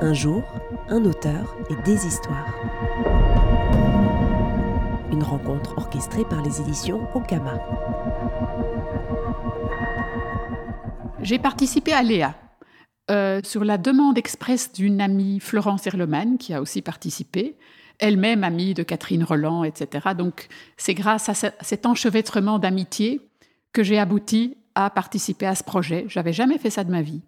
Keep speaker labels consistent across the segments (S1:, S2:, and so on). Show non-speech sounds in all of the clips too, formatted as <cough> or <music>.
S1: Un jour, un auteur et des histoires. Une rencontre orchestrée par les éditions Okama.
S2: J'ai participé à Léa. Euh, sur la demande express d'une amie, Florence Erleman, qui a aussi participé, elle-même amie de Catherine Roland, etc. Donc c'est grâce à cet enchevêtrement d'amitié que j'ai abouti à participer à ce projet. J'avais jamais fait ça de ma vie.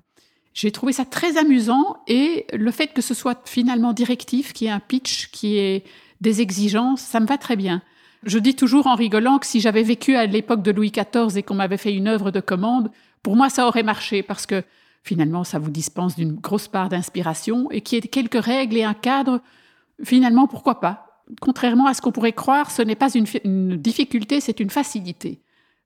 S2: J'ai trouvé ça très amusant et le fait que ce soit finalement directif, qui est un pitch, qui est des exigences, ça me va très bien. Je dis toujours en rigolant que si j'avais vécu à l'époque de Louis XIV et qu'on m'avait fait une œuvre de commande, pour moi ça aurait marché parce que finalement ça vous dispense d'une grosse part d'inspiration et qui est quelques règles et un cadre, finalement pourquoi pas? Contrairement à ce qu'on pourrait croire, ce n'est pas une, une difficulté, c'est une facilité.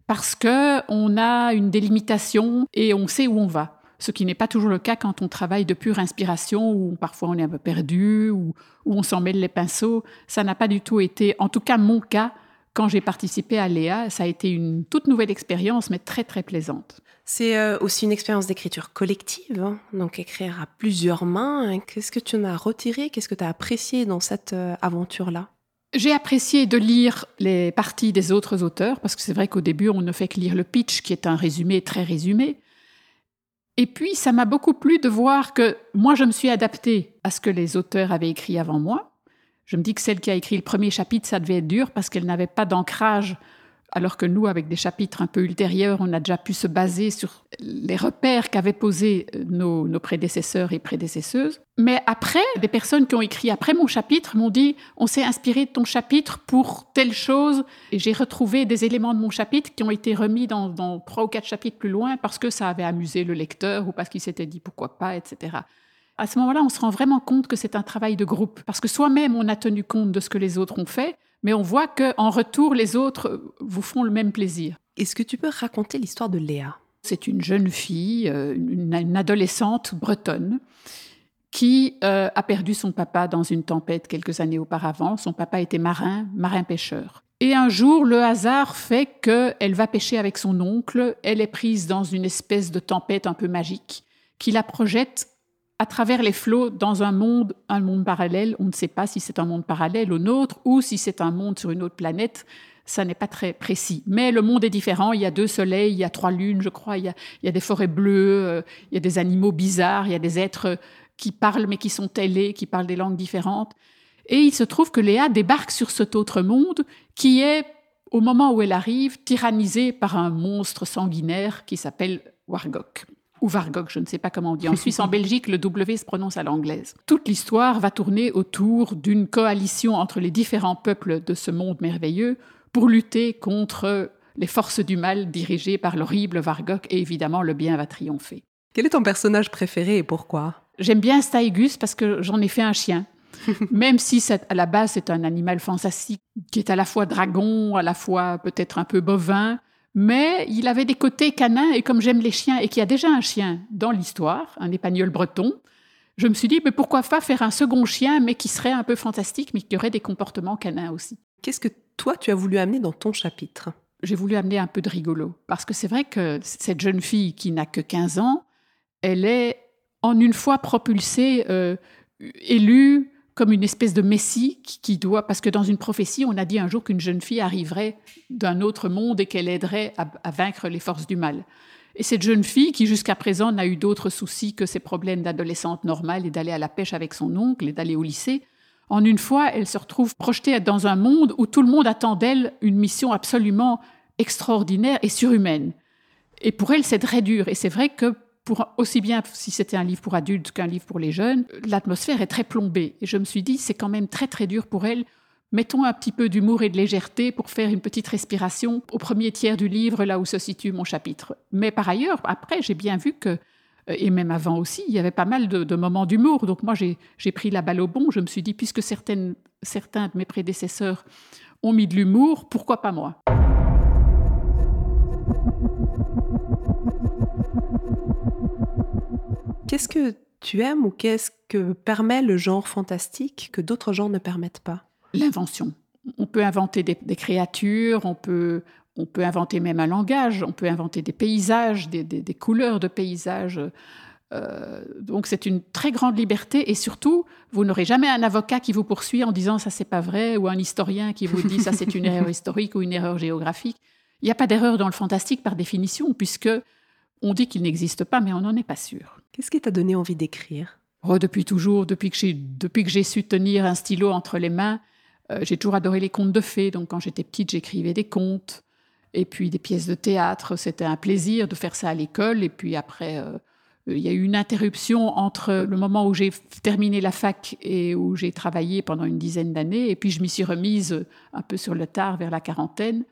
S2: Parce que on a une délimitation et on sait où on va ce qui n'est pas toujours le cas quand on travaille de pure inspiration, où parfois on est un peu perdu, ou où on s'en mêle les pinceaux. Ça n'a pas du tout été, en tout cas mon cas, quand j'ai participé à Léa, ça a été une toute nouvelle expérience, mais très très plaisante.
S1: C'est euh, aussi une expérience d'écriture collective, hein. donc écrire à plusieurs mains. Qu'est-ce que tu en as retiré? Qu'est-ce que tu as apprécié dans cette euh, aventure-là?
S2: J'ai apprécié de lire les parties des autres auteurs, parce que c'est vrai qu'au début, on ne fait que lire le pitch, qui est un résumé très résumé. Et puis, ça m'a beaucoup plu de voir que moi, je me suis adaptée à ce que les auteurs avaient écrit avant moi. Je me dis que celle qui a écrit le premier chapitre, ça devait être dur parce qu'elle n'avait pas d'ancrage alors que nous, avec des chapitres un peu ultérieurs, on a déjà pu se baser sur les repères qu'avaient posés euh, nos, prédécesseurs et prédécesseuses. Mais après, des personnes qui ont écrit après mon chapitre m'ont dit on s'est inspiré de ton chapitre pour telle chose, et j'ai retrouvé des éléments de mon chapitre qui ont été remis dans, trois ou quatre chapitres plus loin parce que ça avait amusé le lecteur ou parce qu'il s'était dit pourquoi pas, etc. À ce moment-là, on se rend vraiment compte que c'est un travail de groupe, parce que soi-même, on a tenu compte de ce que les autres ont fait, mais on voit qu'en retour, les autres vous font le même plaisir.
S1: Est-ce que tu peux raconter l'histoire de Léa?
S2: C'est une jeune fille, euh, une, adolescente bretonne, qui euh, a perdu son papa dans une tempête quelques années auparavant. Son papa était marin, marin-pêcheur. Et un jour, le hasard fait qu'elle va pêcher avec son oncle. Elle est prise dans une espèce de tempête un peu magique qui la projette à travers les flots dans un monde, un monde parallèle. On ne sait pas si c'est un monde parallèle au nôtre ou si c'est un monde sur une autre planète. Ça n'est pas très précis. Mais le monde est différent. Il y a deux soleils, il y a trois lunes, je crois. Il y a, des forêts bleues, euh, il y a des animaux bizarres, il y a des êtres qui parlent mais qui sont télés, qui parlent des langues différentes. Et il se trouve que Léa débarque sur cet autre monde qui est, au moment où elle arrive, tyrannisé par un monstre sanguinaire qui s'appelle Wargok ou Vargok, je ne sais pas comment on dit. En Suisse, en Belgique, le W se prononce à l'anglaise. Toute l'histoire va tourner autour d'une coalition entre les différents peuples de ce monde merveilleux pour lutter contre les forces du mal dirigées par l'horrible Vargok et évidemment le bien va triompher.
S1: Quel est ton personnage préféré et pourquoi?
S2: J'aime bien Staigus parce que j'en ai fait un chien. <laughs> Même si à la base c'est un animal fantastique qui est à la fois dragon, à la fois peut-être un peu bovin, mais il avait des côtés canins, et comme j'aime les chiens, et qu'il y a déjà un chien dans l'histoire, un épagnol breton, je me suis dit, mais pourquoi pas faire un second chien, mais qui serait un peu fantastique, mais qui aurait des comportements canins aussi.
S1: Qu'est-ce que toi, tu as voulu amener dans ton chapitre?
S2: J'ai voulu amener un peu de rigolo, parce que c'est vrai que cette jeune fille qui n'a que 15 ans, elle est en une fois propulsée, euh, élue comme une espèce de messie qui, doit, parce que dans une prophétie, on a dit un jour qu'une jeune fille arriverait d'un autre monde et qu'elle aiderait à, vaincre les forces du mal. Et cette jeune fille, qui jusqu'à présent n'a eu d'autres soucis que ses problèmes d'adolescente normale et d'aller à la pêche avec son oncle et d'aller au lycée, en une fois, elle se retrouve projetée dans un monde où tout le monde attend d'elle une mission absolument extraordinaire et surhumaine. Et pour elle, c'est très dur. Et c'est vrai que aussi bien si c'était un livre pour adultes qu'un livre pour les jeunes, l'atmosphère est très plombée. Et je me suis dit, c'est quand même très très dur pour elle. Mettons un petit peu d'humour et de légèreté pour faire une petite respiration au premier tiers du livre, là où se situe mon chapitre. Mais par ailleurs, après, j'ai bien vu que, et même avant aussi, il y avait pas mal de, moments d'humour. Donc moi, j'ai pris la balle au bon. Je me suis dit, puisque certains de mes prédécesseurs ont mis de l'humour, pourquoi pas moi?
S1: Qu'est-ce que tu aimes ou qu'est-ce que permet le genre fantastique que d'autres genres ne permettent pas?
S2: L'invention. On peut inventer des, créatures, on peut, on peut inventer même un langage, on peut inventer des paysages, des, couleurs de paysages. Euh, donc c'est une très grande liberté et surtout, vous n'aurez jamais un avocat qui vous poursuit en disant ça c'est pas vrai ou un historien qui vous dit ça c'est une <laughs> erreur historique ou une erreur géographique. Il n'y a pas d'erreur dans le fantastique par définition puisque on dit qu'il n'existe pas mais on n'en est pas sûr.
S1: Qu'est-ce qui t'a donné envie d'écrire?
S2: Oh, Depuis toujours, depuis que j'ai su tenir un stylo entre les mains, euh, j'ai toujours adoré les contes de fées. Donc quand j'étais petite, j'écrivais des contes et puis des pièces de théâtre. C'était un plaisir de faire ça à l'école et puis après euh, il y a eu une interruption entre le moment où j'ai terminé la fac et où j'ai travaillé pendant une dizaine d'années, et puis je m'y suis remise un peu sur le tard vers la quarantaine.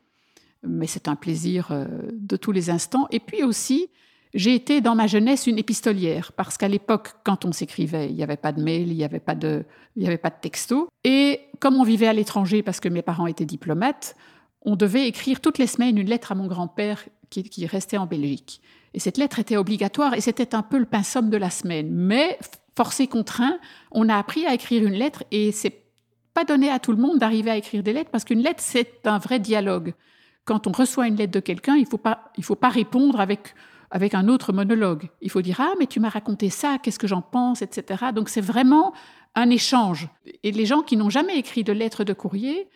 S2: Mais c'est un plaisir euh, de tous les instants. Et puis aussi, j'ai été dans ma jeunesse une épistolière, parce qu'à l'époque, quand on s'écrivait, il n'y avait pas de mail, il n'y avait pas de, il avait pas de texto. Et comme on vivait à l'étranger, parce que mes parents étaient diplomates, on devait écrire toutes les semaines une lettre à mon grand-père qui, restait en Belgique. Et cette lettre était obligatoire et c'était un peu le pain somme de la semaine. Mais forcé contraint, on a appris à écrire une lettre et c'est pas donné à tout le monde d'arriver à écrire des lettres parce qu'une lettre c'est un vrai dialogue. Quand on reçoit une lettre de quelqu'un, il faut pas il faut pas répondre avec avec un autre monologue. Il faut dire ah mais tu m'as raconté ça, qu'est-ce que j'en pense, etc. Donc c'est vraiment un échange. Et les gens qui n'ont jamais écrit de lettres de courrier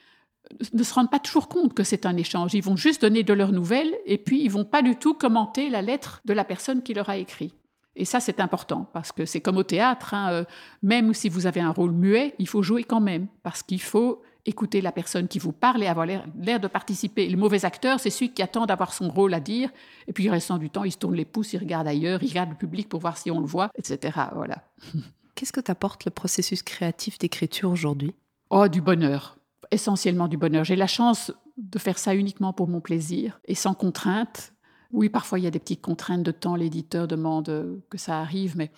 S2: ne se rendent pas toujours compte que c'est un échange. Ils vont juste donner de leurs nouvelles et puis ils vont pas du tout commenter la lettre de la personne qui leur a écrit. Et ça, c'est important parce que c'est comme au théâtre. Hein, euh, même si vous avez un rôle muet, il faut jouer quand même parce qu'il faut écouter la personne qui vous parle et avoir l'air de participer. Le mauvais acteur, c'est celui qui attend d'avoir son rôle à dire et puis, restant du temps, il se tourne les pouces, il regarde ailleurs, il regarde le public pour voir si on le voit, etc. Voilà. <laughs>
S1: Qu'est-ce que t'apporte le processus créatif d'écriture aujourd'hui?
S2: Oh, du bonheur essentiellement du bonheur. J'ai la chance de faire ça uniquement pour mon plaisir et sans contrainte. Oui, parfois il y a des petites contraintes de temps, l'éditeur demande que ça arrive, mais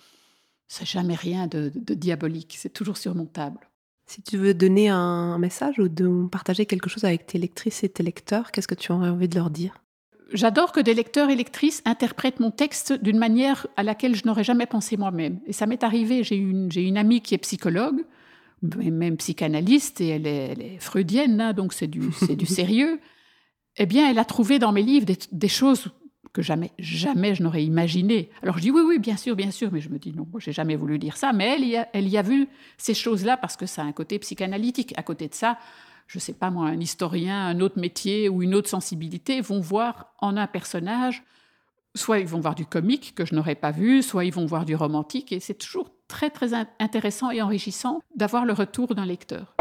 S2: c'est jamais rien de, diabolique, c'est toujours surmontable.
S1: Si tu veux donner un message ou de partager quelque chose avec tes lectrices et tes lecteurs, qu'est-ce que tu aurais envie de leur dire?
S2: J'adore que des lecteurs et lectrices interprètent mon texte d'une manière à laquelle je n'aurais jamais pensé moi-même. Et ça m'est arrivé, j'ai une, une amie qui est psychologue, même psychanalyste, et elle est, freudienne, hein, donc c'est du, du <laughs> sérieux, eh bien, elle a trouvé dans mes livres des, choses que jamais, jamais je n'aurais imaginé. Alors je dis oui, oui, bien sûr, bien sûr, mais je me dis non, j'ai jamais voulu dire ça. Mais elle y a, elle y a vu ces choses-là parce que ça a un côté psychanalytique. À côté de ça, je sais pas moi, un historien, un autre métier ou une autre sensibilité vont voir en un personnage, soit ils vont voir du comique que je n'aurais pas vu, soit ils vont voir du romantique, et c'est toujours très très intéressant et enrichissant d'avoir le retour d'un lecteur.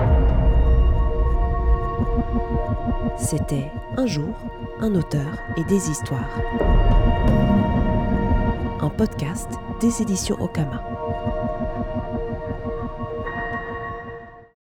S3: C'était Un jour, un auteur et des histoires. Un podcast des éditions Okama.